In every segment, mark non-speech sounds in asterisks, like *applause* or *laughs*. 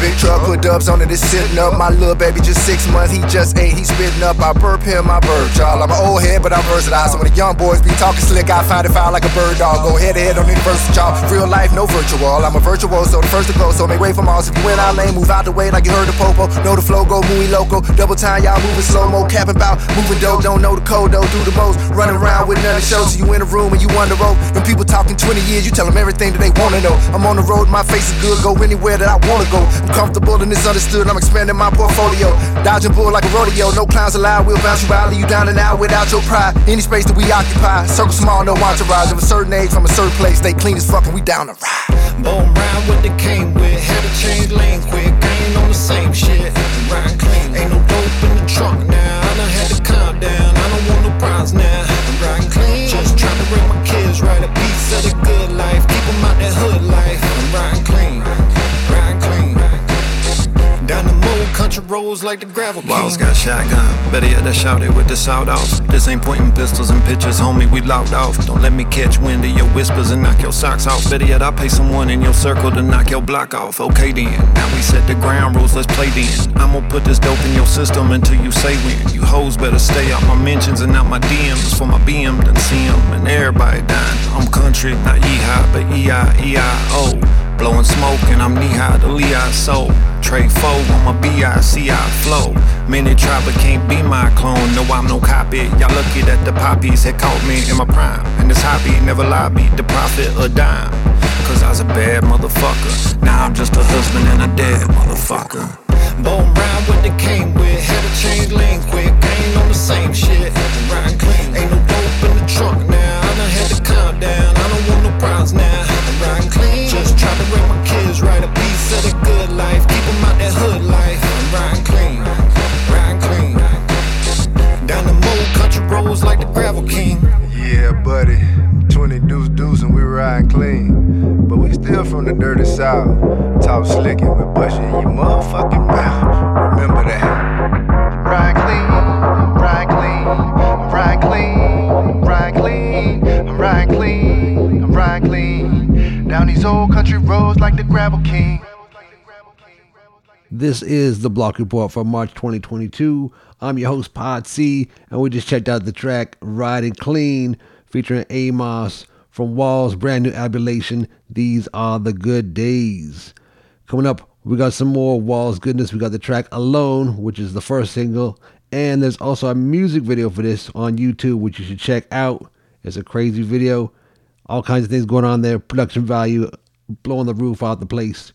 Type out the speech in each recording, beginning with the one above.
big truck. Put dubs on it, it's sitting up. My little baby just six months, he just ate, he spitting up. I burp him, I burp y'all. I'm an old head, but I'm versatile. So when the young boys be talking slick, I find it foul like a bird dog. Go head to head on verse y'all. Real life, no virtual. I'm a virtual, so the first to go. So make way for Mars. If you win our lane, move out the way like you heard the popo. Know the flow, go muy loco. Double time, y'all moving slow mo. Capping bout, moving dope. Don't know the code though. Do the most. Running around with none of shows. So you in a room and you on the road. When people talking 20 years, you tell them everything that they wanna know. I'm on the road, my face is good. Go anywhere that I wanna go. I'm comfortable and it's understood. I'm expanding my portfolio. Dodging bull like a rodeo. No clowns allowed. We'll bounce you out, leave you down and out without your pride. Any space that we occupy. Circle small, no entourage. Of a certain age, from a certain place. Stay clean as fuck and we down to ride. Bone round with the came with. Had to change lane quick. Ain't on the same shit. Riding clean. Ain't no roads like the gravel. Walls got shotgun, better yet I shout it with the sound off. This ain't pointing pistols and pictures, homie, we locked off. Don't let me catch wind of your whispers and knock your socks off. Better yet I pay someone in your circle to knock your block off. Okay then, now we set the ground rules, let's play then. I'm gonna put this dope in your system until you say when. You hoes better stay out my mentions and out my DMs. For my BM, done see 'em and everybody dying. I'm country, not yeehaw, but E-I-E-I-O. Blowing smoke and I'm knee high to Lehigh soul. Trade foe on my BICI flow. Many try but can't be my clone. No, I'm no copy. Y'all lucky that the poppies had caught me in my prime. And this hobby never lobbied the profit a dime. Cause I was a bad motherfucker. Now I'm just a husband and a dead motherfucker. Bone round with the cane with. Had to change lane quick. Ain't on the same shit. Riding clean. Ain't no and clean. But we still from the dirty south. Talk slick and we bustin' your motherfucking mouth. Remember that. Ride clean, ride clean, ride clean, ride clean, I'm clean, I'm clean. Down these old country roads like the gravel king. This is the Block Report for March 2022. I'm your host, Pot C, and we just checked out the track Riding Clean featuring Amos from Wall's brand new albulation, These Are the Good Days. Coming up, we got some more Wall's goodness. We got the track Alone, which is the first single, and there's also a music video for this on YouTube, which you should check out. It's a crazy video. All kinds of things going on there. Production value blowing the roof out the place.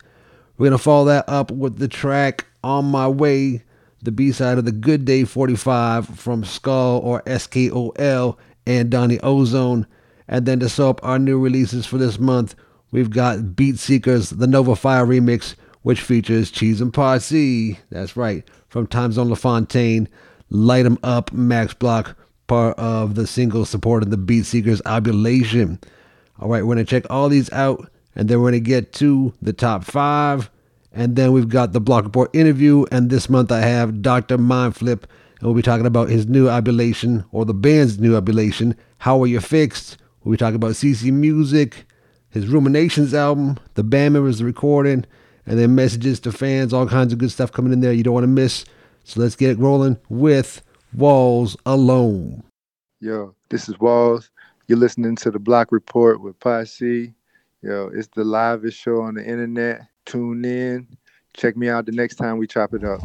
We're going to follow that up with the track On My Way, the B side of the Good Day 45 from Skull or SKOL and Donnie Ozone. And then to sum up our new releases for this month, we've got Beat Seekers, the Nova Fire remix, which features Cheese and Party. That's right, from Time Zone LaFontaine, Light 'em Up, Max Block, part of the single supporting the Beat Seekers Albulation. All right, we're going to check all these out, and then we're going to get to the top five. And then we've got the Block Report interview, and this month I have Dr. Mindflip and we'll be talking about his new albulation or the band's new albulation. How are you fixed? We'll be talking about CC Music, his Ruminations album, the band members recording, and then messages to fans, all kinds of good stuff coming in there you don't want to miss. So let's get it rolling with Walls Alone. Yo, this is Walls. You're listening to the Block Report with Pot C. Yo, it's the livest show on the internet. Tune in. Check me out the next time we chop it up.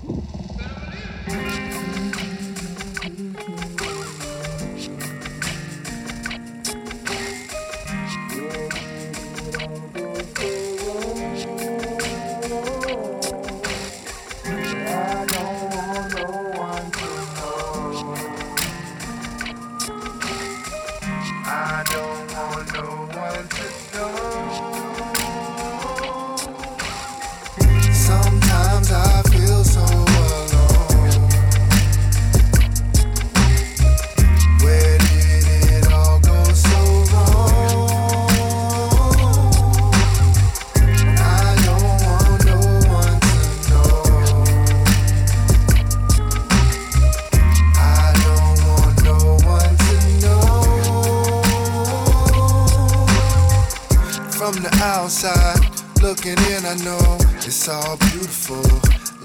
Outside. Looking in, I know it's all beautiful,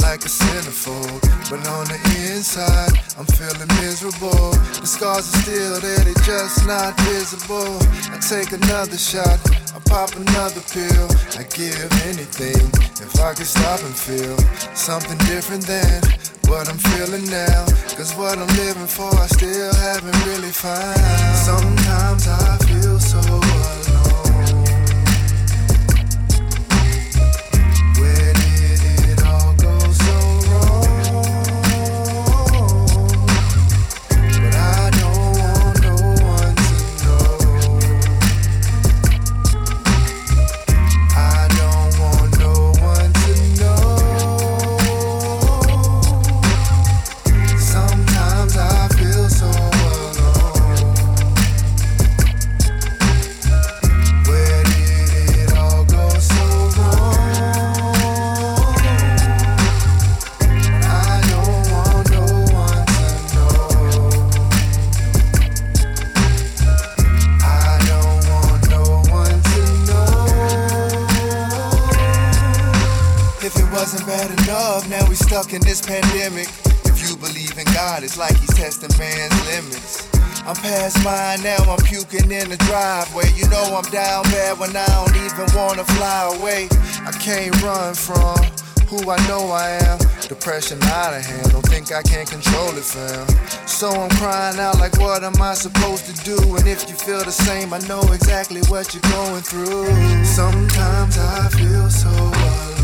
like a centerfold. But on the inside, I'm feeling miserable. The scars are still there, they're just not visible. I take another shot, I pop another pill. I give anything if I could stop and feel something different than what I'm feeling now. Cause what I'm living for, I still haven't really found. Sometimes I feel so Mine now, I'm puking in the driveway. You know I'm down bad when I don't even wanna fly away. I can't run from who I know I am. Depression out of hand, don't think I can control it, fam. So I'm crying out like, what am I supposed to do? And if you feel the same, I know exactly what you're going through. Sometimes I feel so.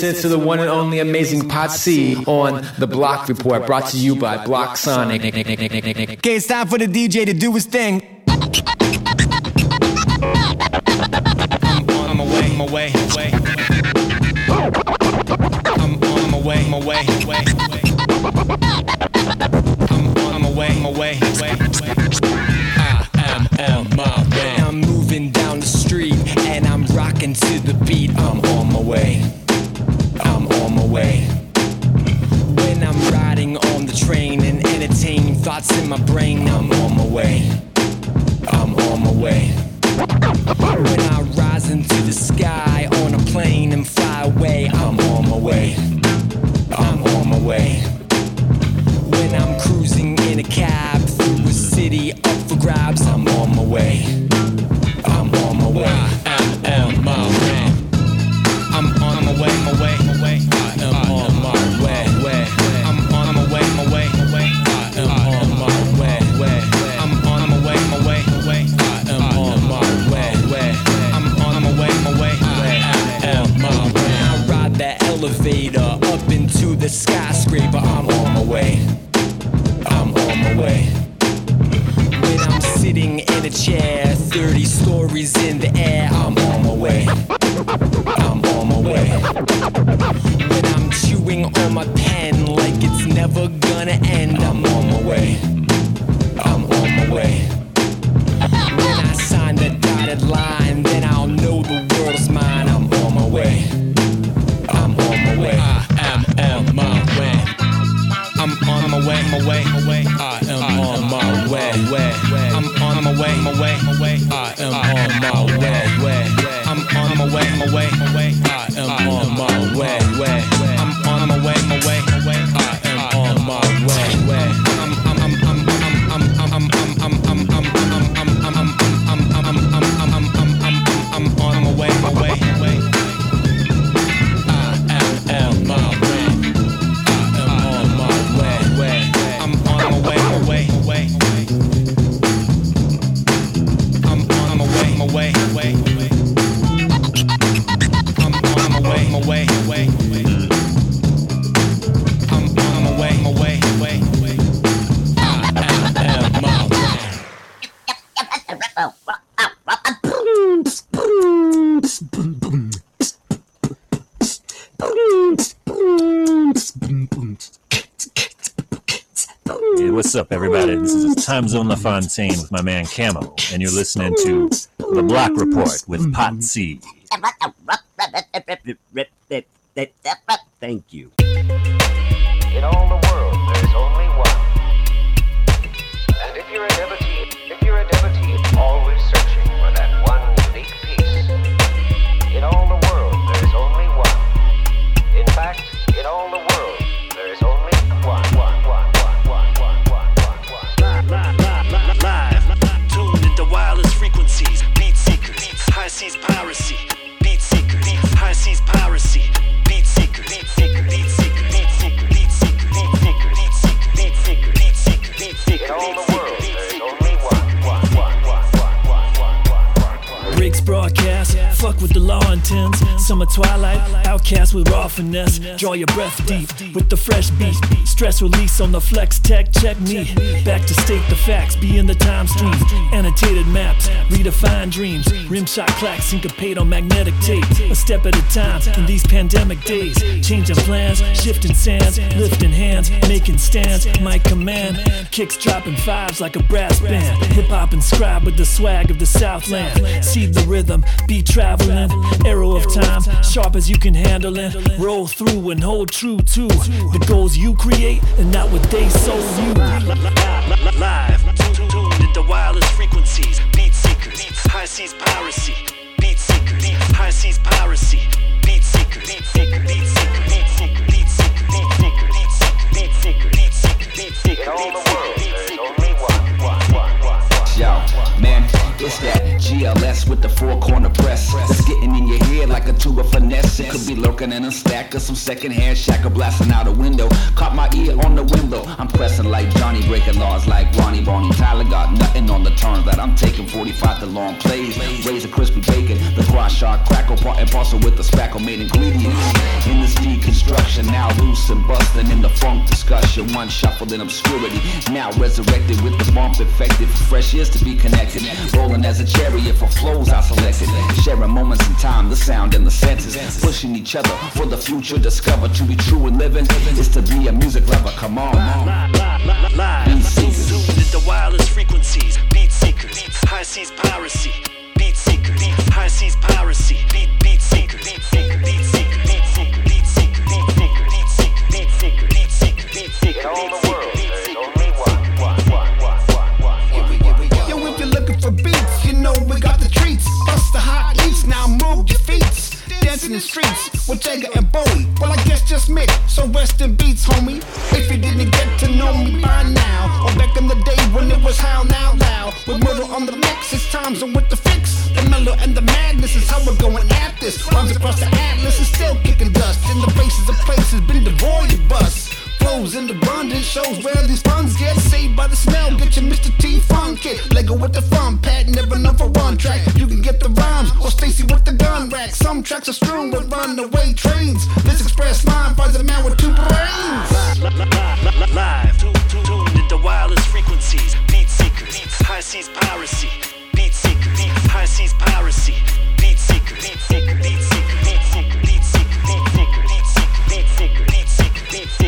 Listen to the one and only amazing Pot C on The Block Report, brought to you by Block Sonic. Okay, it's time for the DJ to do his thing. I'm on my way, my way, way. I'm on my way, my way, way. I'm on my way, my way, way. I am on my way. I'm moving down the street and I'm rocking to the beat. I'm on my way. Thoughts in my brain, I'm on my way. What's up, everybody? This is Time Zone LaFontaine with my man Camo, and you're listening to The Block Report with Pot C. Thank you. Now. Draw your breath deep with the fresh beat. Stress release on the flex tech, check me. Back to state the facts, be in the time stream. Annotated maps, redefine dreams. Rim shot clacks, syncopate on magnetic tape. A step at a time in these pandemic days. Changing plans, shifting sands, lifting hands, making stands. My command, kicks dropping fives like a brass band. Hip hop inscribed with the swag of the Southland. See the rhythm, be traveling. Arrow of time, sharp as you can handle it. Roll through and hold true to the goals you create and not what they sold you. Live, tuned into wireless frequencies, beat seekers, high seas piracy, beat seekers, high seas piracy, beat seekers, beat seekers, beat seekers, beat seekers, beat seekers, beat seekers, beat seekers, beat seekers, beat seekers, it's that GLS with the four corner press. That's getting in your head like a tube of finesse. Could be lurking in a stack of some secondhand shacker blasting out a window. Caught my ear on the window. I'm pressing like Johnny, breaking laws like Ronnie Bonnie Tyler. Got nothing on the turn that I'm taking 45 to long plays. Raise a crispy bacon, the squash shark crackle, part and parcel with the spackle made ingredients. In this deconstruction, now loose and busting in the funk discussion. One shuffled in obscurity, now resurrected with the bump effective. Fresh ears to be connected, rolling as a chariot for flows I selected. Sharing moments in time, the sound and the senses, pushing each other for the future. Discover to be true and living is to be a music lover. Come on, Live, Beat seekers. tuned into wireless frequencies, beat seekers, high seas piracy, beat seekers, high seas piracy, beat beat seekers, beat seekers, beat seekers, beat seekers, beat seekers, beat seekers, beat seekers, beat seekers, beat seekers, In the streets with Jagger and Bowie. Well, I guess just Mick, so rest in beats, homie. If you didn't get to know me by now, or back in the day when it was how now loud. With murder on the mix, it's times and with the fix. The mellow and the madness is how we're going at this. Runs across the atlas is still kicking dust. In the faces of places, been devoid of bust. Flows in abundance shows where these funds get saved by the smell. Get your Mr. T funk kit. Lego with the fun pad, never know for one track. You can get the rhymes or Stacy with the gun rack. Some tracks are strewn with runaway trains. This express line finds a man with two brains. Live, tuned into wireless frequencies, beat seekers, high seas piracy, beat seekers, high seas piracy, beat seekers, beat seekers, beat seekers, beat seekers,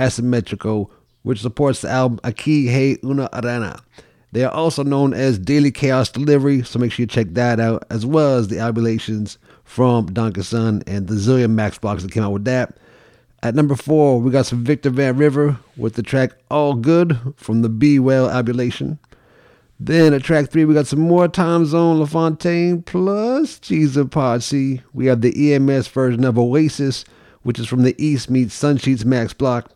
Asymmetrical, which supports the album Aquí Hay Una Arena. They are also known as Daily Chaos Delivery, so make sure you check that out, as well as the albulations from Donkey Son and the zillion Max Blocks that came out with that. At number four, we got some Victor Van River with the track All Good from the Be Well albulation. Then at track three, we got some more Time Zone LaFontaine plus Jesus C. We have the EMS version of Oasis, which is from the East meets Sunsheets Max Block.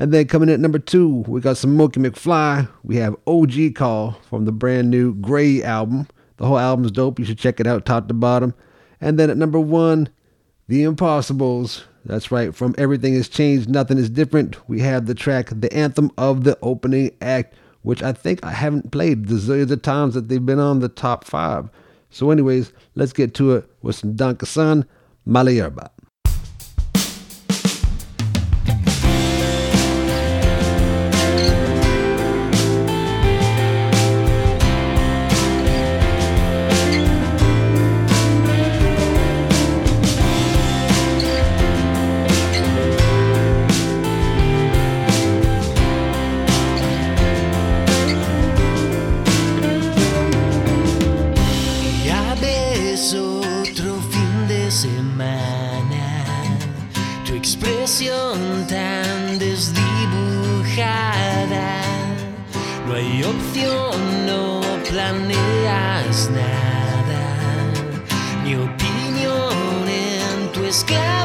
And then coming in at number two, we got some Monkey McFly. We have OG Call from the brand new Gray album. The whole album's dope. You should check it out top to bottom. And then at number one, The Impossibles. That's right. From Everything Has Changed, Nothing Is Different. We have the track, the anthem of the opening act, which I think I haven't played the zillions of times that they've been on the top five. So, anyways, let's get to it with some Dankasan Malayerba. No planeas nada, ni opinión en tu esclava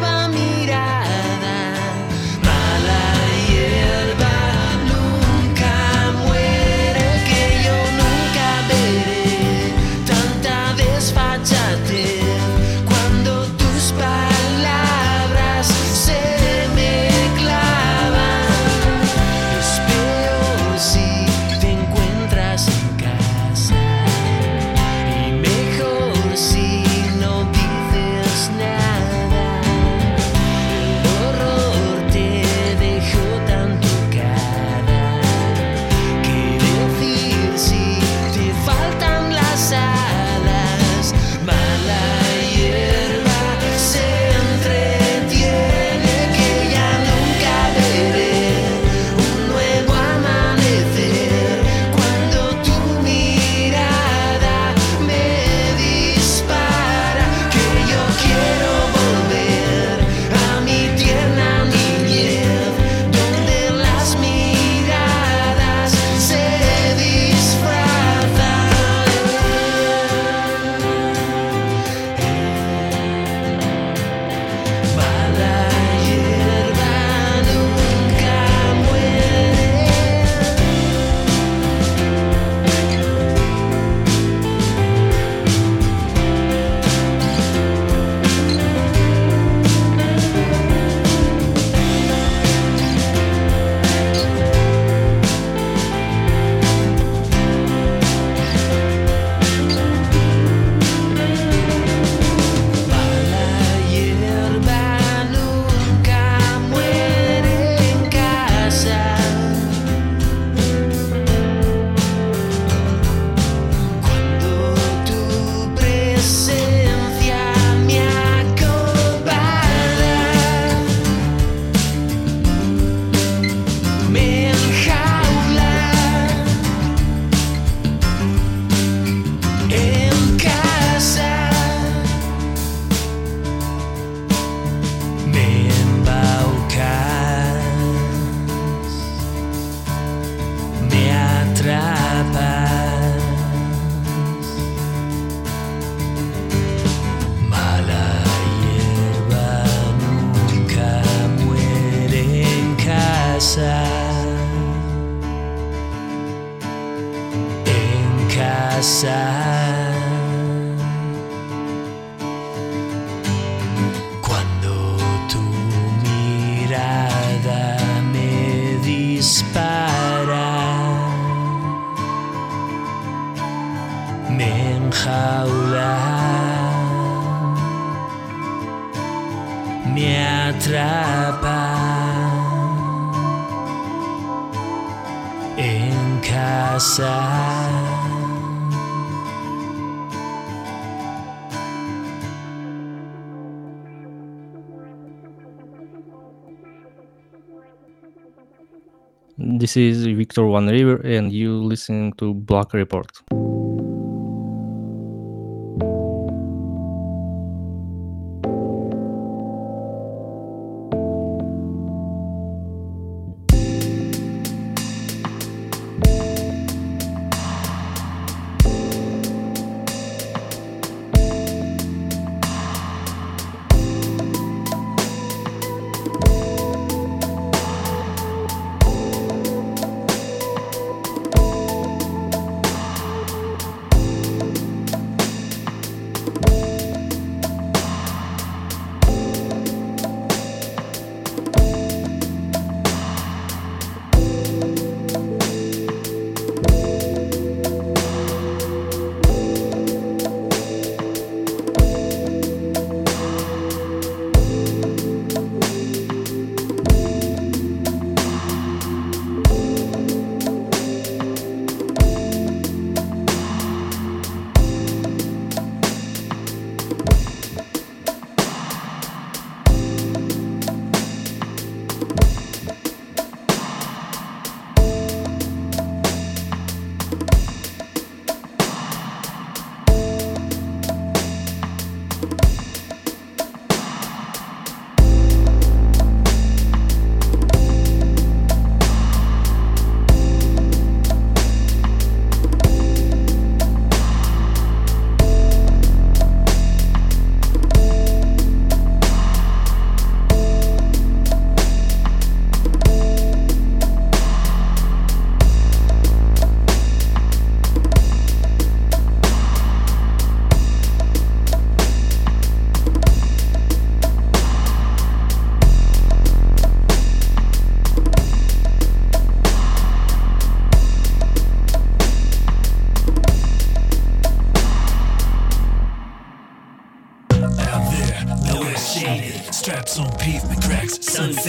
This is Victor One River, and you listening to Block Report.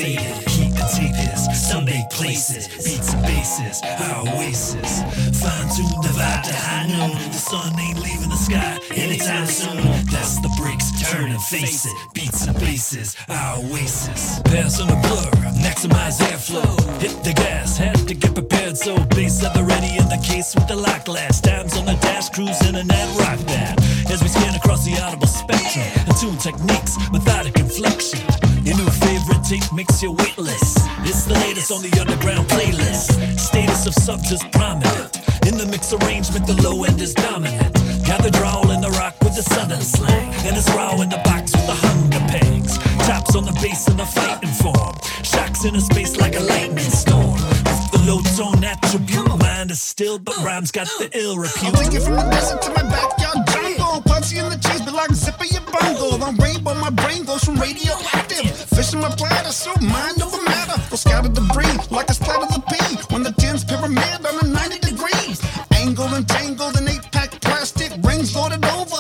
Cracks, sun faded. Heat contagious, sunbaked places. Beats and bases, our oasis. Fine tuned the vibe to high noon. The sun ain't leaving the sky anytime soon. That's the brakes, turn and face it. Beats and bases, our oasis. Pass on the blur, maximize airflow. Hit the gas, had to get prepared. So bass at the ready in the case with the lock glass. Times on the dash, cruising and that rock that. As we scan across the audible spectrum, attune techniques, methodic inflection. Your new favorite tape makes you weightless. It's the latest on the underground playlist. Status of subs is prominent. In the mix arrangement, the low end is dominant. Got the drawl in the rock with the southern slang. And it's raw in the box with the hunger pangs. Tops on the bass in the fighting form. Shocks in a space like a lightning storm. The low tone attribute, mind is still, but uh, rhymes got the uh. ill repute. I'll take it from the desert to my backyard jungle. Punchy in the cheese, but like a zip of your bungle. On rainbow, my brain goes from radioactive. Fish in my bladder, so mind over matter. Go scatter debris like a splat of the pea. When the tin's pyramid on a 90 degrees. Angled and tangled in eight pack plastic. Rings loaded over.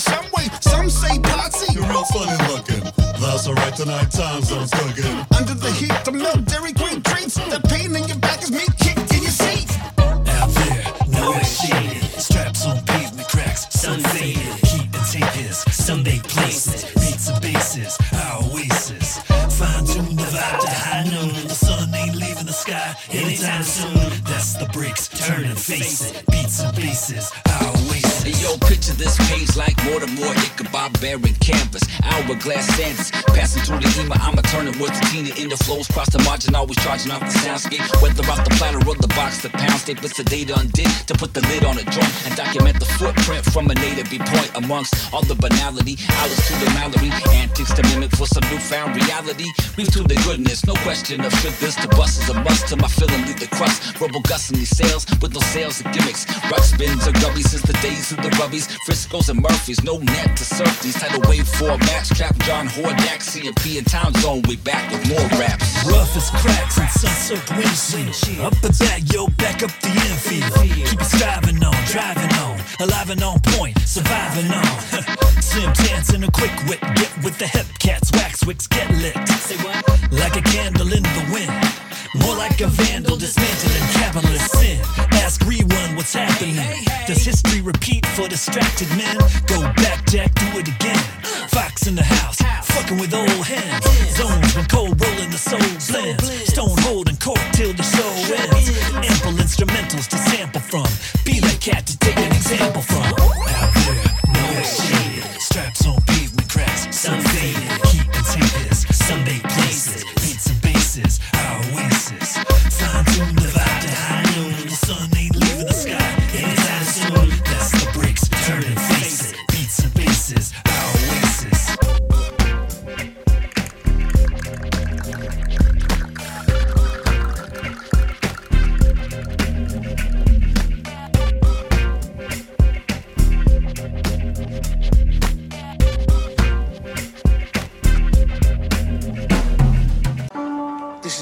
Some way. Some say potsy. You're real funny looking. That's alright tonight, time zone's cooking. Under the heat, the milk, dairy queen treats. The pain in your back is me kicked in your seat. Out there, nowhere shaded. Straps on pavement cracks, sun faded. Heat contagious, sunbaked places. Beats and bases, our oasis. Fine tune the vibe to high noon. The sun ain't leaving the sky anytime soon. That's the bricks, turn and face it. Beats and bases, our oasis. Yo, picture this page like Mortimer, Ichabod, Baron canvas, hourglass Sanders. Passing through the ema, I'ma turn it with the Tina in the flows, cross the margin, always charging off the soundscape. Whether off the platter or the box, the pound state, it's the undid to put the lid on a joint and document the footprint from a native point amongst all the banality. Alice to the Mallory, antics to mimic for some newfound reality. Brief to the goodness, no question of should this. The bus is a must to my feeling, leave the crust. Robo Gus in these sales with no sales and gimmicks. Rock spins or gubbies since the days of the rubbies. Frisco's and Murphys, no net to surf these. Tidal wave formats, trap John Hordak, CMP and Time Zone. We back with more raps. Rough as cracks and sun-soaked windshield. Up the back, yo, back up the infield. Keep it striving on, driving on, alive and on point, surviving on. *laughs* Slim chance in a quick wit, get with the hep cats, wax wicks, get lit. Say what? Like a candle in the wind. More like a vandal dismantling capitalist sin. Ask rerun what's happening. Does history repeat for distracted men? Go back, Jack, do it again. Fox in the house, fucking with old hands. Zones when cold rolling the soul blends. Stone holding court till the show ends. Ample instrumentals to sample from. Be that cat to take an example from. Out there, nowhere shaded. Straps on pavement cracks, sun faded. Heat contagious, sunbaked places. Beats and bases, our oasis.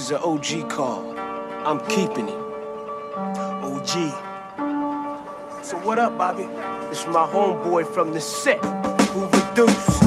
Is an OG call. I'm keeping it. OG. So what up, Bobby? It's my homeboy from the set, Hoover Deuce.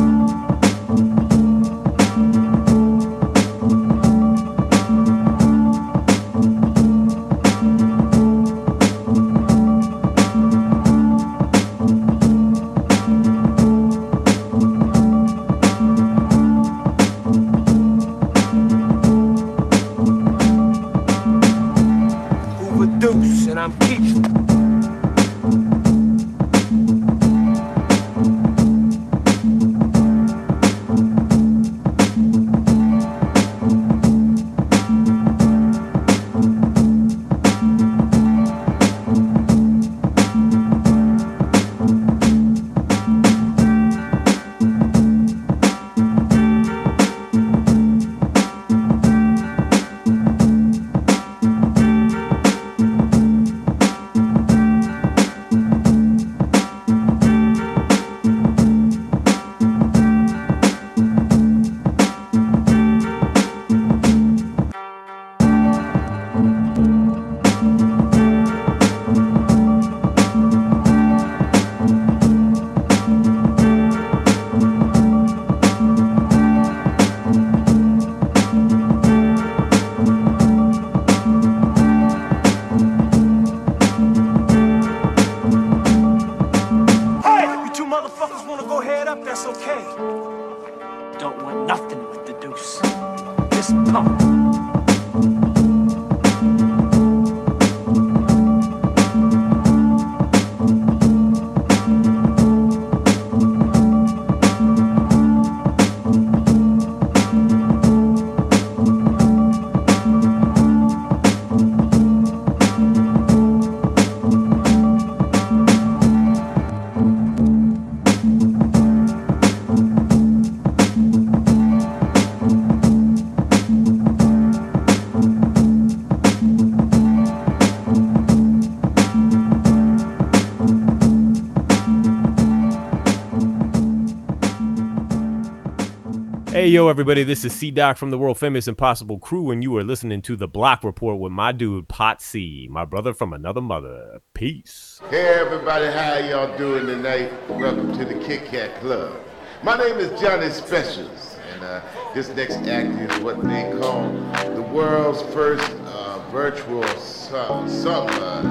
Yo, everybody, this is C Doc from the world famous Impossible Crew, and you are listening to The Block Report with my dude, Pot C, my brother from another mother. Peace. Hey everybody, how y'all doing tonight? Welcome to the Kit Kat Club. My name is Johnny Specials, and uh, this next act is what they call the world's first uh, virtual uh,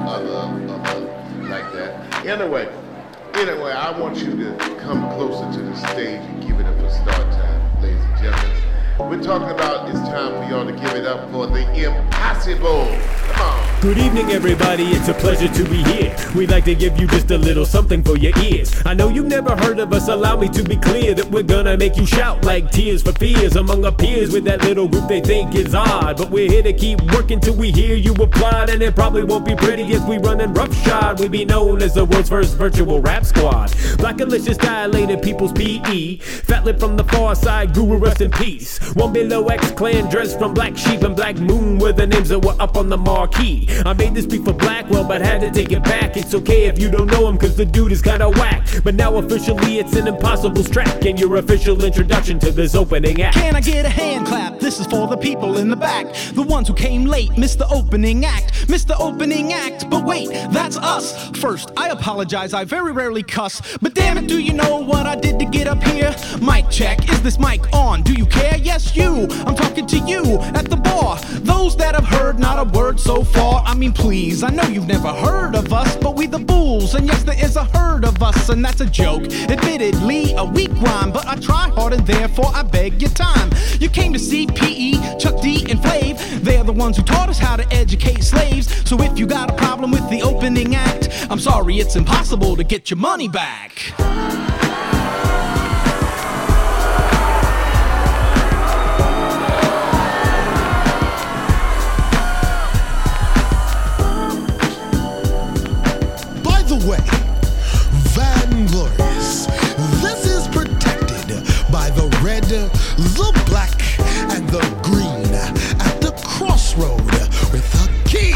other, other like that. Anyway, anyway, I want you to come closer to the stage and give it up for start time, gentlemen. We're talking about it's time for y'all to give it up for the impossible. Come on. Good evening, everybody. It's a pleasure to be here. We'd like to give you just a little something for your ears. I know you've never heard of us. Allow me to be clear that we're gonna make you shout like tears for fears among our peers with that little group they think is odd. But we're here to keep working till we hear you applaud, and it probably won't be pretty if we running roughshod. We be known as the world's first virtual rap squad. Black delicious Dilated Peoples PE. Fat lip from the Pharcyde, guru rest in peace. One below X clan dressed from Black Sheep and Black Moon were the names that were up on the marquee. I made this beat for Blackwell, but had to take it back. It's okay if you don't know him, cause the dude is kinda whack. But now officially it's an impossible track, and your official introduction to this opening act. Can I get a hand clap? This is for the people in the back. The ones who came late, missed the opening act. Missed the opening act, but wait, that's us. First, I apologize, I very rarely cuss. But damn it, do you know what I did to get up here? Mic check, is this mic on? Do you care? Yes, you. I'm talking to you at the bar. Those that have heard not a word so far. I mean, please, I know you've never heard of us, but we the bulls. And yes, there is a herd of us, and that's a joke. Admittedly, a weak rhyme, but I try hard and therefore I beg your time. You came to see PE, Chuck D, and Flav. They're the ones who taught us how to educate slaves. So if you got a problem with the opening act, I'm sorry, it's impossible to get your money back. The way, Van Glorious, this is protected by the red, the black, and the green at the crossroad with a key.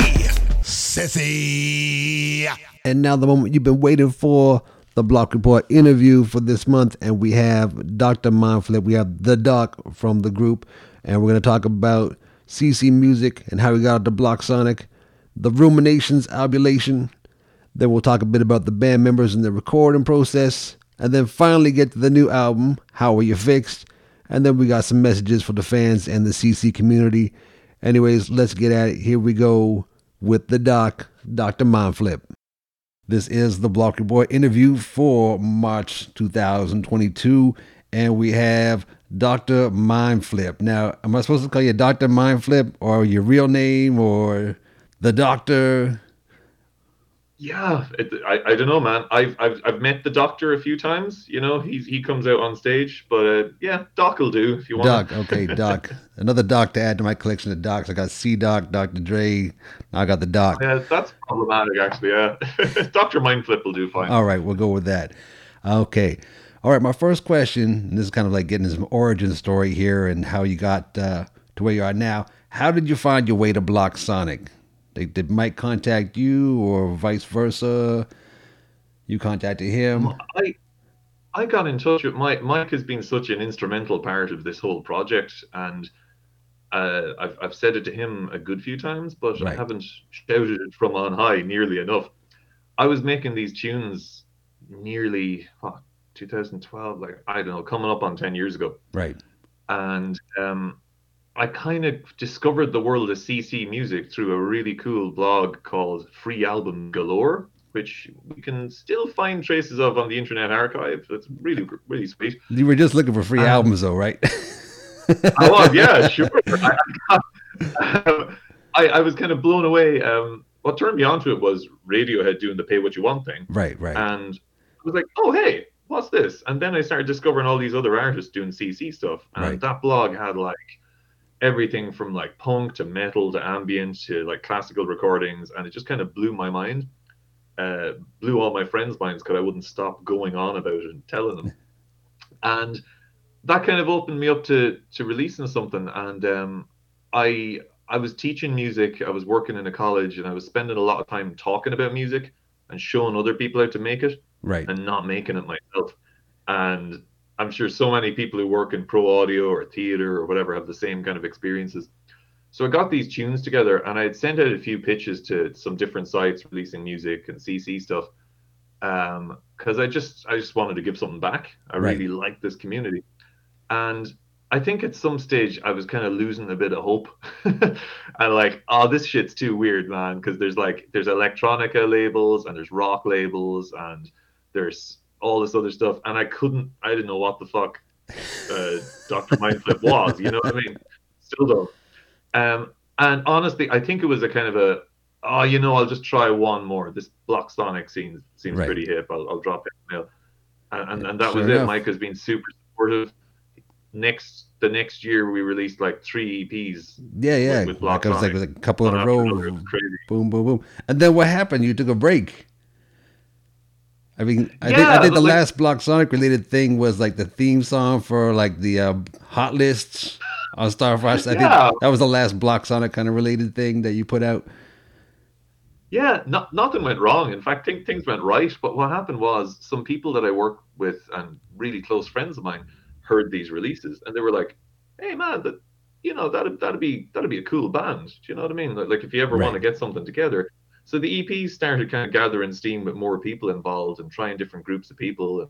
Sissy. And now the moment you've been waiting for, the Block Report interview for this month, and we have Dr. Mindflip. We have the doc from the group, and we're going to talk about CC Music and how he got into Block Sonic, the Ruminations albulation. Then we'll talk a bit about the band members and the recording process, and then finally get to the new album, How Are You Fixed? And then we got some messages for the fans and the CC community. Anyways, let's get at it. Here we go with the doc, Dr. Mindflip. This is the Block Boy interview for March 2022, and we have Dr. Mindflip. Now, am I supposed to call you Dr. Mindflip or your real name or the doctor? Yeah, it, I, I don't know, man. I've, I've I've met the doctor a few times. You know, he's he comes out on stage, but uh, yeah, Doc will do if you want. Doc, okay, Doc. *laughs* Another Doc to add to my collection of Docs. I got C Doc, Dr. Dre. I got the Doc. Yeah, that's problematic, actually. Yeah, *laughs* Doctor Mindflip will do fine. All right, we'll go with that. Okay. All right, my first question, and this is kind of like getting some origin story here and how you got uh, to where you are now. How did you find your way to Block Sonic? Did, did Mike contact you or vice versa? You contacted him? I I got in touch with Mike. Mike has been such an instrumental part of this whole project, and uh, I've I've said it to him a good few times, but I haven't shouted it from on high nearly enough. I was making these tunes nearly what 2012, like I don't know, coming up on 10 years ago Right. and um, I kind of discovered the world of CC music through a really cool blog called Free Album Galore, which we can still find traces of on the Internet Archive. That's really, really sweet. You were just looking for free Um, albums, though, right? *laughs* I was, yeah, sure. I, *laughs* I, I, I was kind of blown away. Um, what turned me onto it was Radiohead doing the pay what you want thing. Right, right. And I was like, oh, hey, what's this? And then I started discovering all these other artists doing CC stuff. And Right. that blog had like everything from like punk to metal to ambient to like classical recordings. And it just kind of blew my mind. Uh, blew all my friends' minds because I wouldn't stop going on about it and telling them. *laughs* and that kind of opened me up to to releasing something. And um, I I was teaching music. I was working in a college, and I was spending a lot of time talking about music and showing other people how to make it, Right. and not making it myself. And I'm sure so many people who work in pro audio or theater or whatever have the same kind of experiences. So I got these tunes together, and I had sent out a few pitches to some different sites releasing music and CC stuff, um, because I just I just wanted to give something back. I Right. really like this community, and I think at some stage I was kind of losing a bit of hope, *laughs* and like, oh, this shit's too weird, man. Because there's like there's electronica labels and there's rock labels and there's all this other stuff, and I couldn't, I didn't know what the fuck uh, Doctor Mindflip was. You know what I mean? Still don't. Um, and honestly, I think it was a kind of a, oh, you know, I'll just try one more. This Block Sonic scene seems Right. pretty hip. I'll, I'll drop it in the mail. And, and, and that Sure was it. Mike has been super supportive. Next, the next year we released like three EPs. Yeah, yeah. With, with Block like I was like Sonic. a couple in a row. another. It was crazy. Boom, boom, boom. And then what happened? You took a break. I mean, I think I think the like- last Block Sonic related thing was like the theme song for like the uh, hot lists on Starfrosch. I Yeah. think that was the last Block Sonic kind of related thing that you put out. Yeah, not, nothing went wrong. In fact, things went right. But what happened was some people that I work with and really close friends of mine heard these releases and they were like, "Hey, man, that you know that'd that'd be that'd be a cool band." Do you know what I mean? Like, like if you ever want to get something together. So the EPs started kind of gathering steam with more people involved and trying different groups of people,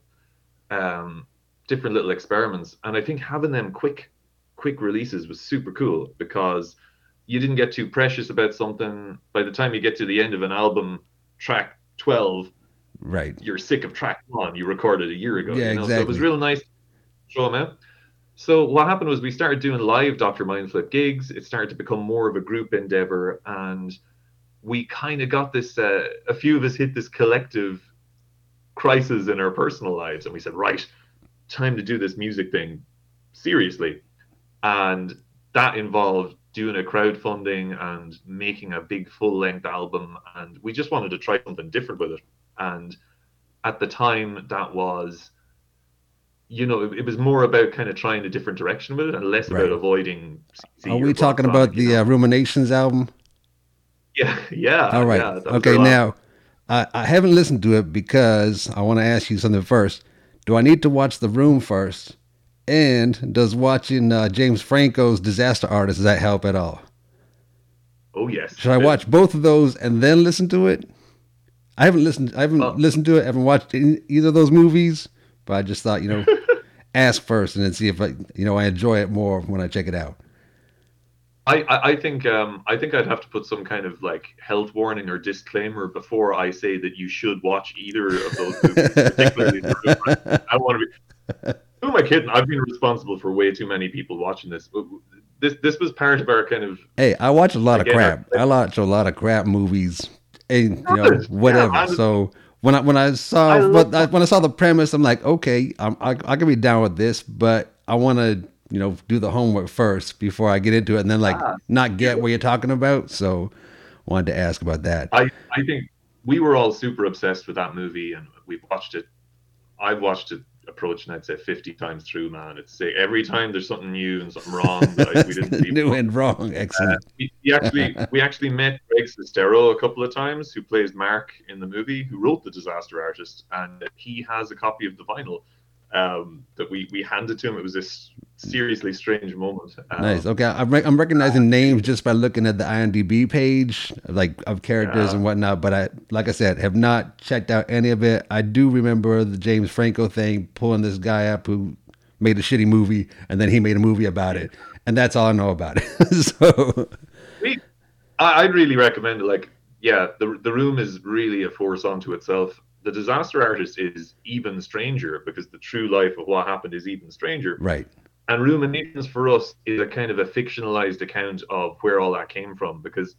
um, different little experiments. And I think having them quick, quick releases was super cool because you didn't get too precious about something. By the time you get to the end of an album, track 12, Right. you're sick of track one you recorded a year ago. Yeah, you know? So it was exactly. real nice to show them out. So what happened was we started doing live Dr. Mindflip gigs. It started to become more of a group endeavor, and we kind of got this. Uh, a few of us hit this collective crisis in our personal lives, and we said, right, time to do this music thing seriously, and that involved doing a crowdfunding and making a big full length album, and we just wanted to try something different with it. And at the time, that was you know, it, it was more about kind of trying a different direction with it and less Right. about avoiding. CC Are we talking about the uh, Ruminations album? Yeah, yeah. All right. yeah, okay, now I, I haven't listened to it because I want to ask you something first. Do I need to watch The Room first? And does watching uh, James Franco's Disaster Artist does that help at all? Oh yes. Should I watch both of those and then listen to it? I haven't listened. I haven't listened to it. I haven't watched any, either of those movies. But I just thought, you know, *laughs* ask first and then see if I, you know, I enjoy it more when I check it out. I, I, I think um, I think I'd have to put some kind of like health warning or disclaimer before I say that you should watch either of those movies. particularly. I don't want to be. *laughs* Who am I kidding? I've been responsible for way too many people watching this. This this was part of our kind of Hey, I watch a lot of Again, crap. I watch a lot of crap movies, and you know whatever. Yeah, so when I when I saw I love- I, when I saw the premise, I'm like, okay, I'm, I I can be down with this, but I want to you know do the homework first before I get into it, and then like Ah. not get what you're talking about. So wanted to ask about that. I, I think we were all super obsessed with that movie and we've watched it. I've watched it approaching, I'd say 50 times through, man. It's sick. every time there's something new and something wrong *laughs* that I, we didn't see. New and wrong, Uh, excellent. we, we actually we actually met Greg Sestero a couple of times, who plays Mark in the movie, who wrote The Disaster Artist, and he has a copy of the vinyl um, that we we handed to him. It was this seriously strange moment. Um, Nice. Okay, I'm, rec- I'm recognizing names just by looking at the IMDb page, like of characters Yeah. and whatnot. But I, like I said, have not checked out any of it. I do remember the James Franco thing, pulling this guy up who made a shitty movie, and then he made a movie about it, and that's all I know about it. *laughs* so, we, I, I'd really recommend it. Like, yeah, the the room is really a force onto itself. The disaster artist is even stranger because the true life of what happened is even stranger. right, And Ruminations for us is a kind of a fictionalized account of where all that came from because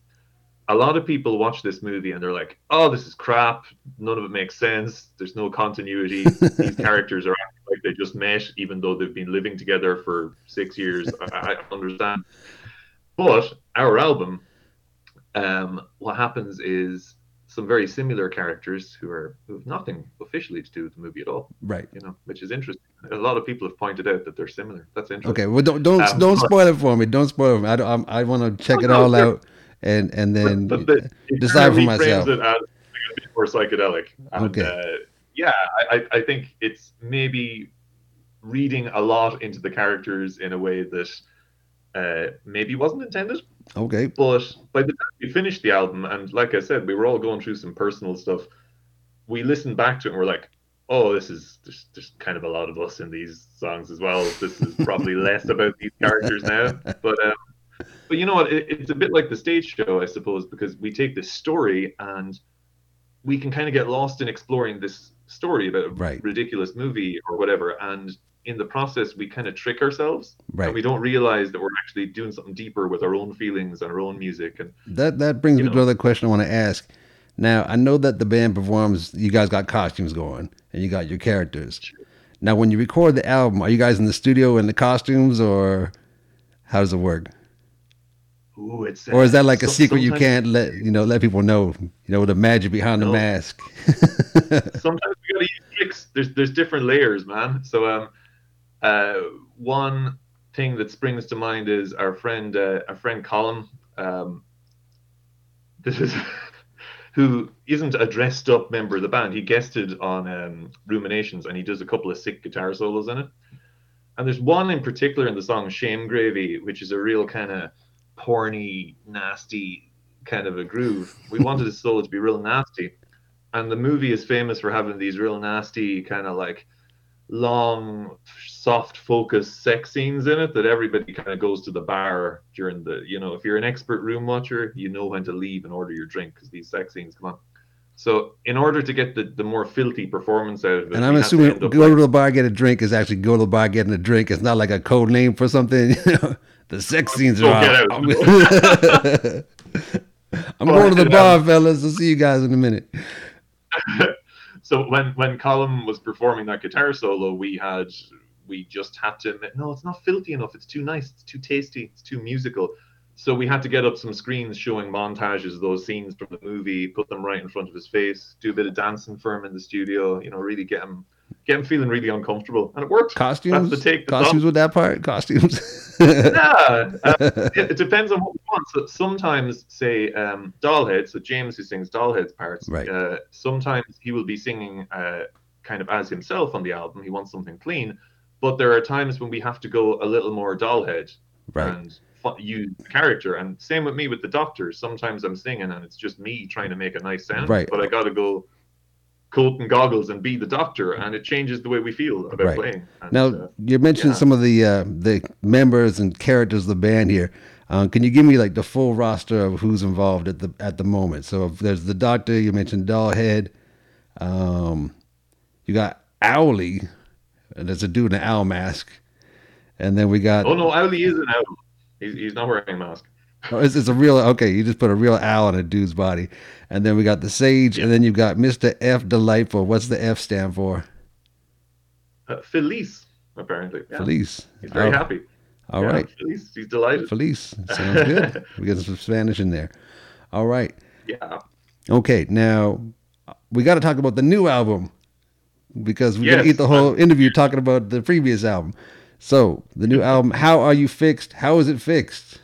a lot of people watch this movie and they're like, oh, this is crap. None of it makes sense. There's no continuity. *laughs* These characters are acting like they just met, even though they've been living together for six years. I, I understand. But our album, um, what happens is some very similar characters who are who have nothing officially to do with the movie at all. Right. You know, which is interesting. A lot of people have pointed out that they're similar. That's interesting. okay. Well, don't don't Um, don't spoil it for me. Don't spoil it. I don't, I'm, I want to check it all out and and then but, but *laughs* it decide for myself. it as a bit more psychedelic. And, Okay. Uh, yeah, I, I I think it's maybe reading a lot into the characters in a way that uh, maybe wasn't intended. Okay. But by the time we finished the album, and like I said, we were all going through some personal stuff. We listened back to it and we're like, oh, this is there's, there's kind of a lot of us in these songs as well. This is probably *laughs* less about these characters now. But um, but you know what? It, it's a bit like the stage show, I suppose, because we take this story and we can kind of get lost in exploring this story about a Right. ridiculous movie or whatever, and in the process, we kind of trick ourselves, Right. and we don't realize that we're actually doing something deeper with our own feelings and our own music. And That that brings me to another question I want to ask. Now I know that the band performs. You guys got costumes going, and you got your characters. Now, when you record the album, are you guys in the studio in the costumes, or how does it work? ooh, it's Or is that like a some- secret you can't let you know let people know? You know the magic behind the mask. *laughs* sometimes we gotta use tricks. There's there's different layers, man. So um, uh, one thing that springs to mind is our friend uh, our friend Colin. Um, this is *laughs* who isn't a dressed up member of the band. He guested on um, Ruminations, and he does a couple of sick guitar solos in it. And there's one in particular in the song "Shame Gravy," which is a real kind of porny, nasty kind of a groove. We wanted the solo to be real nasty and the movie is famous for having these real nasty kind of like long soft focus sex scenes in it that everybody kind of goes to the bar during the you know if you're an expert room watcher you know when to leave and order your drink because these sex scenes come on so in order to get the, the more filthy performance out of it And I'm had to assuming go like- to the bar get a drink is actually go to the bar getting a drink. It's not like a code name for something. *laughs* the sex scenes are oh, get out. *laughs* I'm Well, going to the bar, fellas. I'll see you guys in a minute. *laughs* so when when Colin was performing that guitar solo, we had we just had to admit, no, it's not filthy enough. It's too nice. It's too tasty. It's too musical. So we had to get up some screens showing montages of those scenes from the movie, put them right in front of his face, do a bit of dancing for him in the studio. You know, really get him get him feeling really uncomfortable, and it works. Costumes? That's the take. Costumes with that part? Costumes. yeah, *laughs* uh, it, it depends on what we want. So sometimes, say, um, Dollhead, so James who sings Dollhead's parts, Right. uh, sometimes he will be singing uh, kind of as himself on the album. He wants something clean. but there are times when we have to go a little more dollhead Right. and use the character. And same with me with the Doctor. Sometimes I'm singing and it's just me trying to make a nice sound, Right. but I got to go coat and goggles and be the Doctor, and it changes the way we feel about Right. playing. And, Now uh, you mentioned some of the uh, the members and characters of the band here. Um, can you give me like the full roster of who's involved at the at the moment? So if there's the Doctor. You mentioned Dollhead. Um, you got Owly. And there's a dude in an owl mask. And then we got oh no, Owly is an owl. He's, he's not wearing a mask. Oh, it's, it's a real okay. You just put a real owl on a dude's body, and then we got the sage, and then you've got Mister F Delightful. What's the F stand for? Uh, Felice, apparently. Yeah. Felice. He's very Oh, happy. all Yeah, right. Felice. He's delighted. Felice sounds good. *laughs* we got some Spanish in there. All right. Yeah. Okay. Now we got to talk about the new album because we're gonna eat the whole *laughs* interview talking about the previous album. So the new album. How are you fixed? How is it fixed?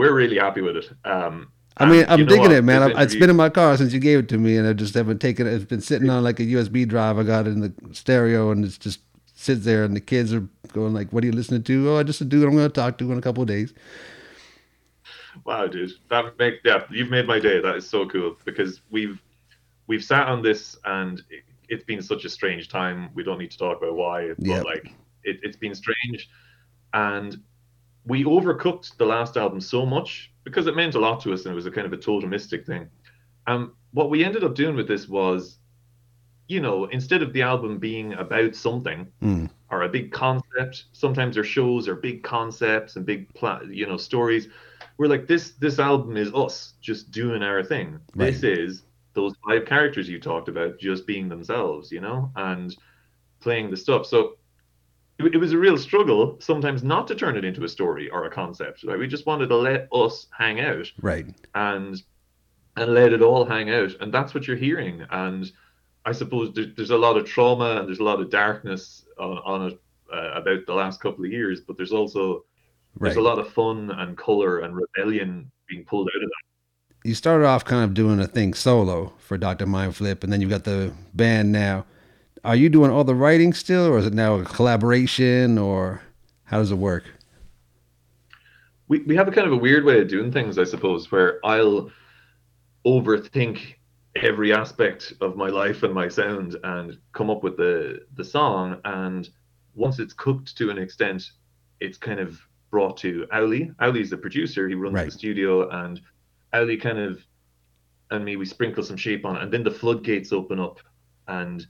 We're really happy with it. Um, I mean, I'm digging what? it, man. I've, it's been in my car since you gave it to me, and I just haven't taken it. It's been sitting on like a USB drive. I got it in the stereo, and it's just sits there. And the kids are going like, "What are you listening to?" Oh, I just a dude I'm going to talk to in a couple of days. Wow, dude, that make yeah, you've made my day. That is so cool because we've we've sat on this and it, it's been such a strange time. We don't need to talk about why, but Yep. like it, it's been strange, and we overcooked the last album so much because it meant a lot to us and it was a kind of a totemistic thing. Um, what we ended up doing with this was, you know, instead of the album being about something, Mm. or a big concept. Sometimes our shows are big concepts and big, pla- you know, stories. We're like this. This album is us just doing our thing. This is those five characters you talked about just being themselves, you know, and playing the stuff. So it, it was a real struggle sometimes not to turn it into a story or a concept. Right? We just wanted to let us hang out Right. and and let it all hang out and that's what you're hearing and i suppose there, there's a lot of trauma and there's a lot of darkness on, on it uh, about the last couple of years but there's also there's a lot of fun and color and rebellion being pulled out of that You started off kind of doing a thing solo for Doctor Mindflip, and then you've got the band now. Are you doing all the writing still, or is it now a collaboration, or how does it work? we, we have a kind of a weird way of doing things i suppose where i'll overthink every aspect of my life and my sound and come up with the the song and once it's cooked to an extent it's kind of brought to Owly. Owly's the producer, he runs the studio and Owly kind of and me we sprinkle some shape on it and then the floodgates open up and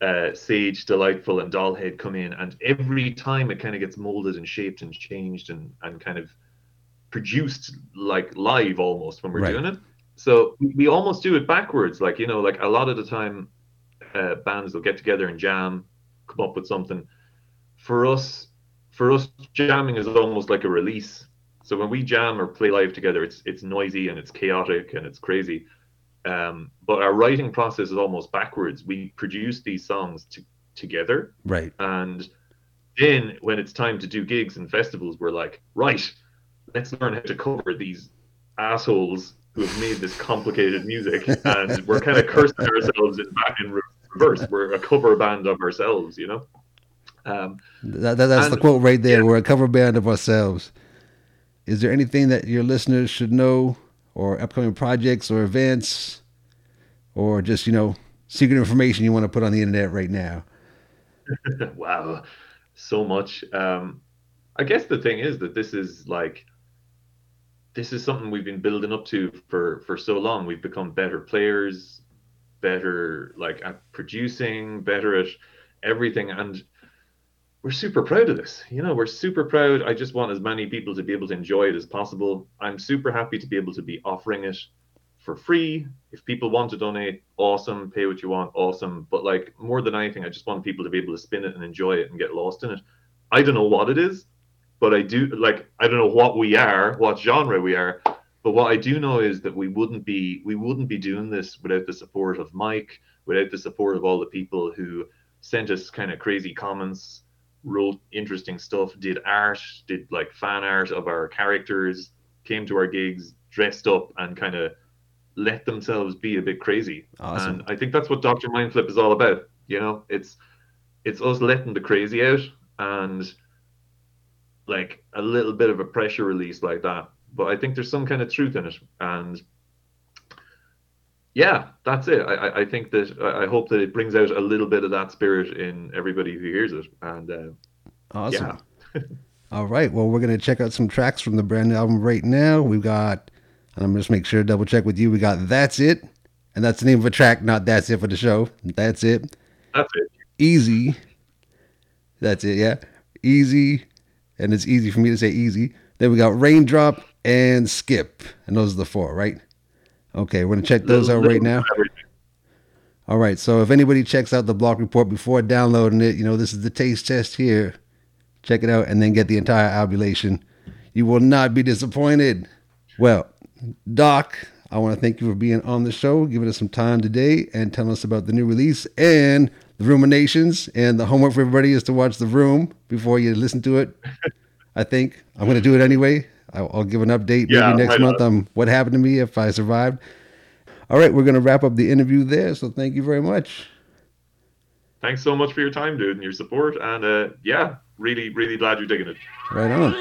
uh, Sage, Delightful, and Dollhead come in, and every time it kind of gets molded and shaped and changed and, and kind of produced like live almost when we're Right. doing it. So we, we almost do it backwards. Like, you know, like a lot of the time, uh, bands will get together and jam, come up with something. For us, for us, jamming is almost like a release. So when we jam or play live together, it's it's noisy and it's chaotic and it's crazy. Um, but our writing process is almost backwards. We produce these songs to, together, Right. and then when it's time to do gigs and festivals, we're like, right, let's learn how to cover these assholes who have made this complicated music, and *laughs* we're kind of cursing ourselves in back in reverse. We're a cover band of ourselves, you know. Um, That, that, that's the quote right there. We're a cover band of ourselves. Is there anything that your listeners should know, or upcoming projects or events, or just you know secret information you want to put on the internet right now? *laughs* wow, so much. Um, I guess the thing is that this is like this is something we've been building up to for for so long. We've become better players, better like at producing, better at everything, and we're super proud of this. You know, we're super proud. I just want as many people to be able to enjoy it as possible. I'm super happy to be able to be offering it for free. If people want to donate, awesome. Pay what you want, awesome. But like more than anything, I just want people to be able to spin it and enjoy it and get lost in it. I don't know what it is, but I do like I don't know what we are, what genre we are. But what I do know is that we wouldn't be we wouldn't be doing this without the support of Mike, without the support of all the people who sent us kind of crazy comments, wrote interesting stuff, did art, did like fan art of our characters, came to our gigs, dressed up and kind of let themselves be a bit crazy. Awesome. And I think that's what Dr. Mindflip is all about. You know, it's it's us letting the crazy out and like a little bit of a pressure release like that. But I think there's some kind of truth in it, and yeah, that's it. I, I- think that I hope that it brings out a little bit of that spirit in everybody who hears it, and uh, Awesome. yeah. *laughs* All right. Well, we're gonna check out some tracks from the brand new album right now. We've got, and I'm just make sure to double check with you. We got "That's It," and that's the name of a track, not "That's It" for the show. That's it. That's it. Easy. That's it. Yeah, easy, and it's easy for me to say easy. Then we got "Raindrop" and "Skip," and those are the four, right? Okay, we're gonna check those out right now. All right. So if anybody checks out the block report before downloading it, you know this is the taste test here. Check it out and then get the entire albulation. You will not be disappointed. Well, Doc, I want to thank you for being on the show, giving us some time today, and telling us about the new release and the ruminations. And the homework for everybody is to watch The Room before you listen to it. I think I'm going to do it anyway. I'll, I'll give an update maybe next why month not? on what happened to me if I survived. All right, we're going to wrap up the interview there. So thank you very much. Thanks so much for your time, dude, and your support. And uh, yeah, really, really glad you're digging it. Right on.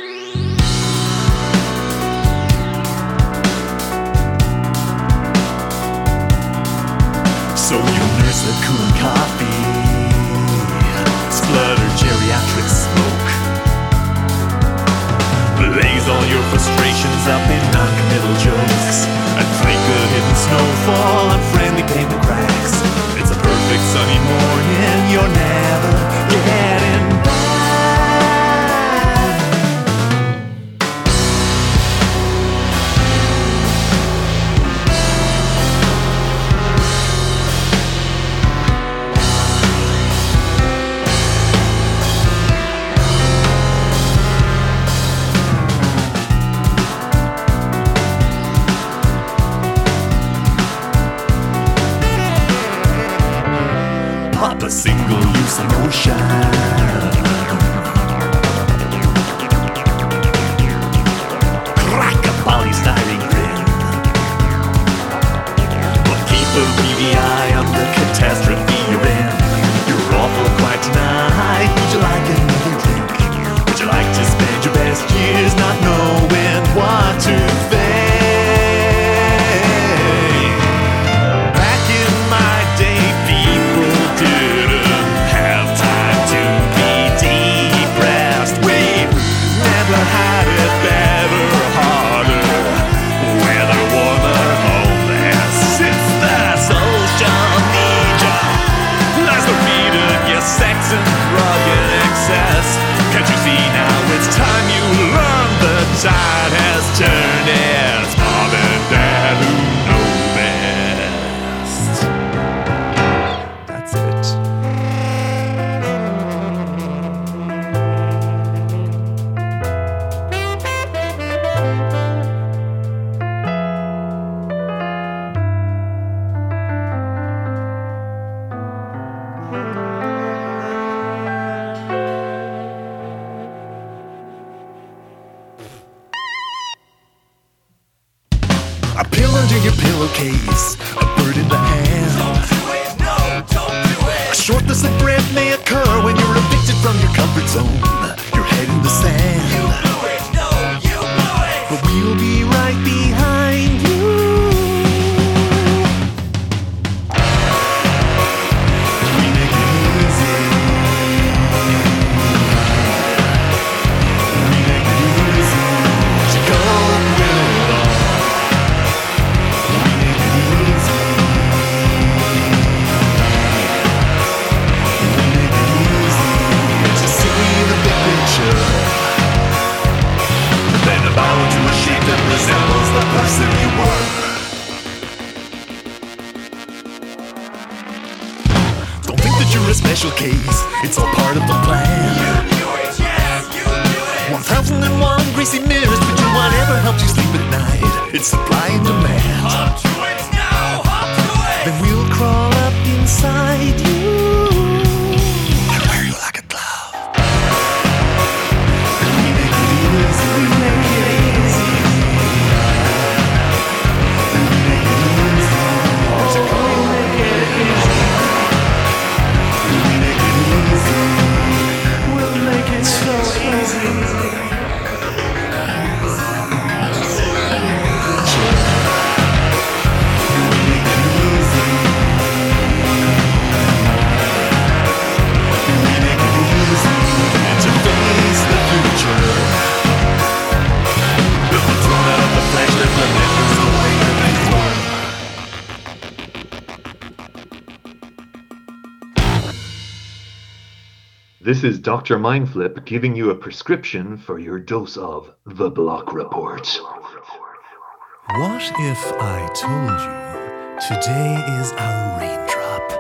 This is Dr. Mindflip giving you a prescription for your dose of the Block Report. What if I told you today is a raindrop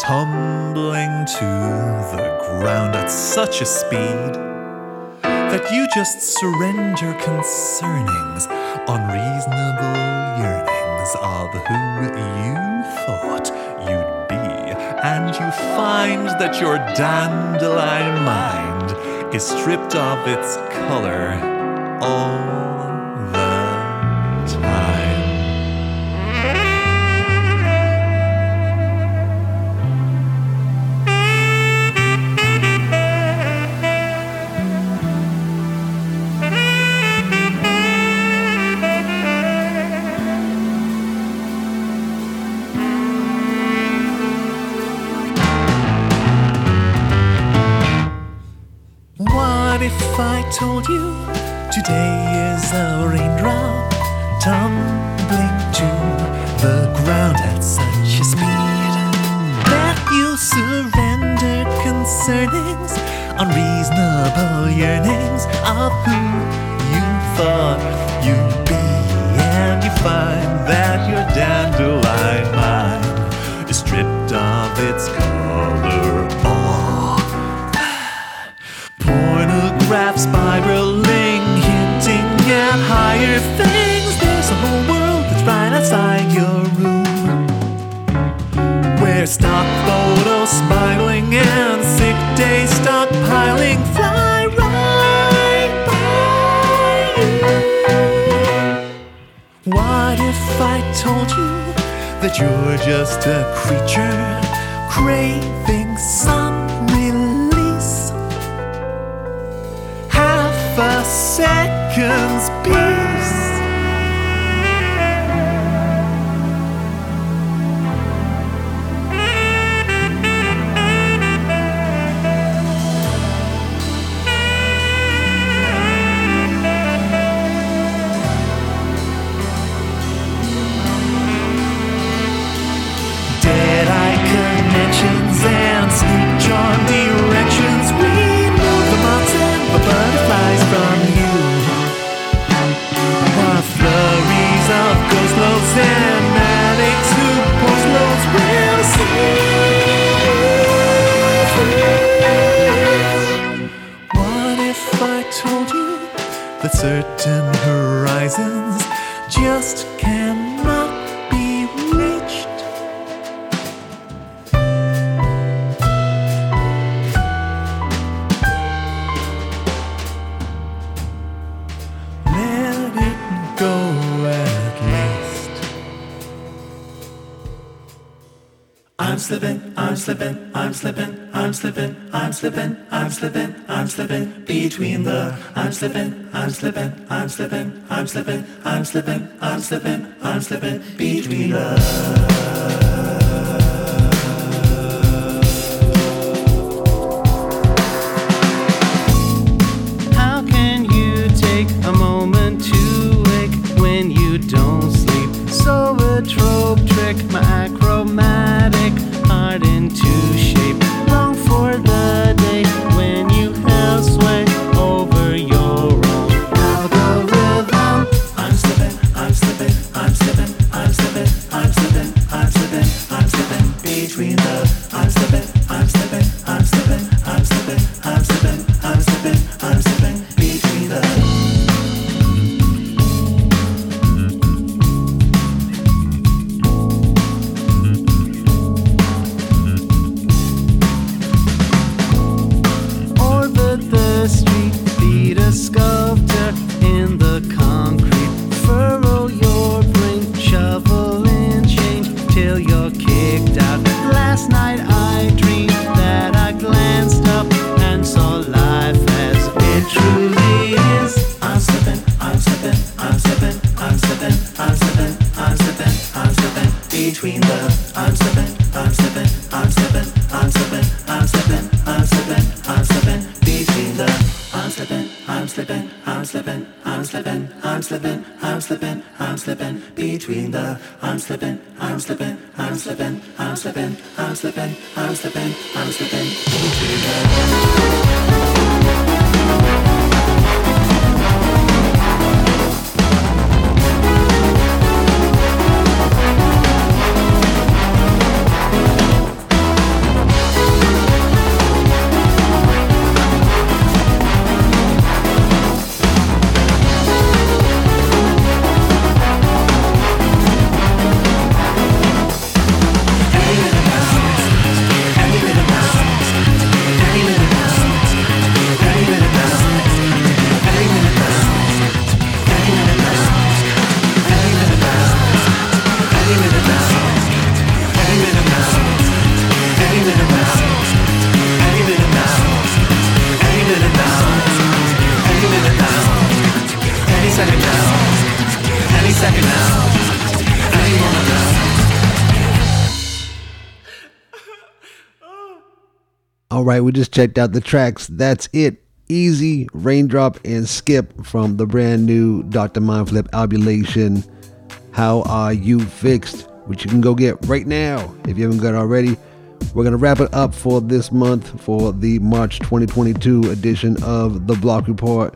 tumbling to the ground at such a speed that you just surrender concernings, unreasonable yearnings of who you thought and you find that your dandelion mind is stripped of its color. All told you today is a raindrop tumbling to the ground at such a speed that you surrender concernings, unreasonable yearnings of who you thought you'd be, and you find that your dandelion mind is stripped of its color. Pornograph spiraling, hinting at higher things. There's a whole world that's right outside your room. Where stock photos spiraling and sick days stockpiling fly right by you. What if I told you that you're just a creature craving some second's. Certain horizons just cannot be reached? Let it go at least. I'm slipping, I'm slipping, I'm slipping, I'm slipping, I'm slipping, I'm slipping, I'm slipping between the I'm slipping, I'm slipping, I'm slipping, I'm slipping, I'm slipping, I'm slipping, I'm slipping between the slipping, I'm slipping, I'm slipping, I'm slipping I'm slipping between the I'm slipping, I'm slipping, I'm slipping, I'm slipping, I'm slipping, I'm slipping, I'm slipping between the we just checked out the tracks. That's it. Easy, Raindrop, and Skip from the brand new Dr. Mindflip albulation. How Are You Fixed? Which you can go get right now if you haven't got already. We're going to wrap it up for this month for the March 2022 edition of The Block Report.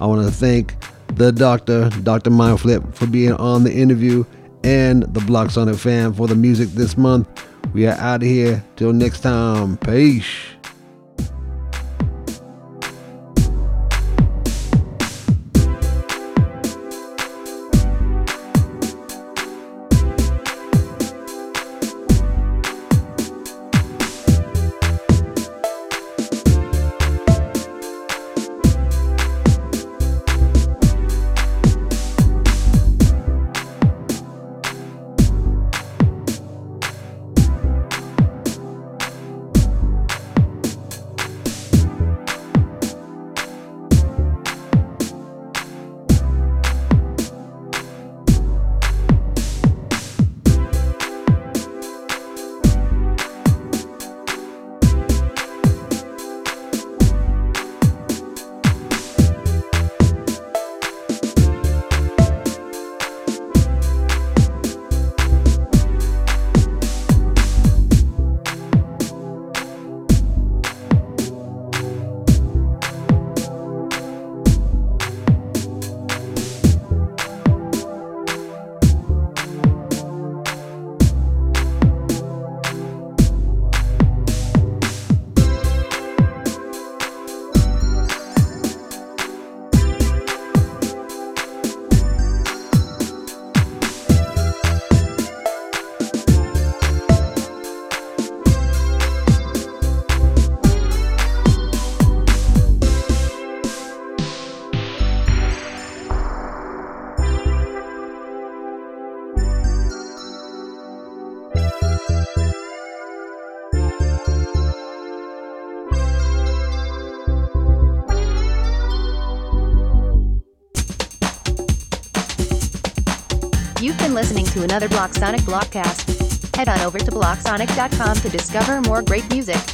I want to thank the doctor, Dr. Mindflip, for being on the interview and the Block Sonic fan for the music this month. We are out of here. Till next time. Peace. Another Block Sonic Blockcast. Head on over to blocksonic.com to discover more great music.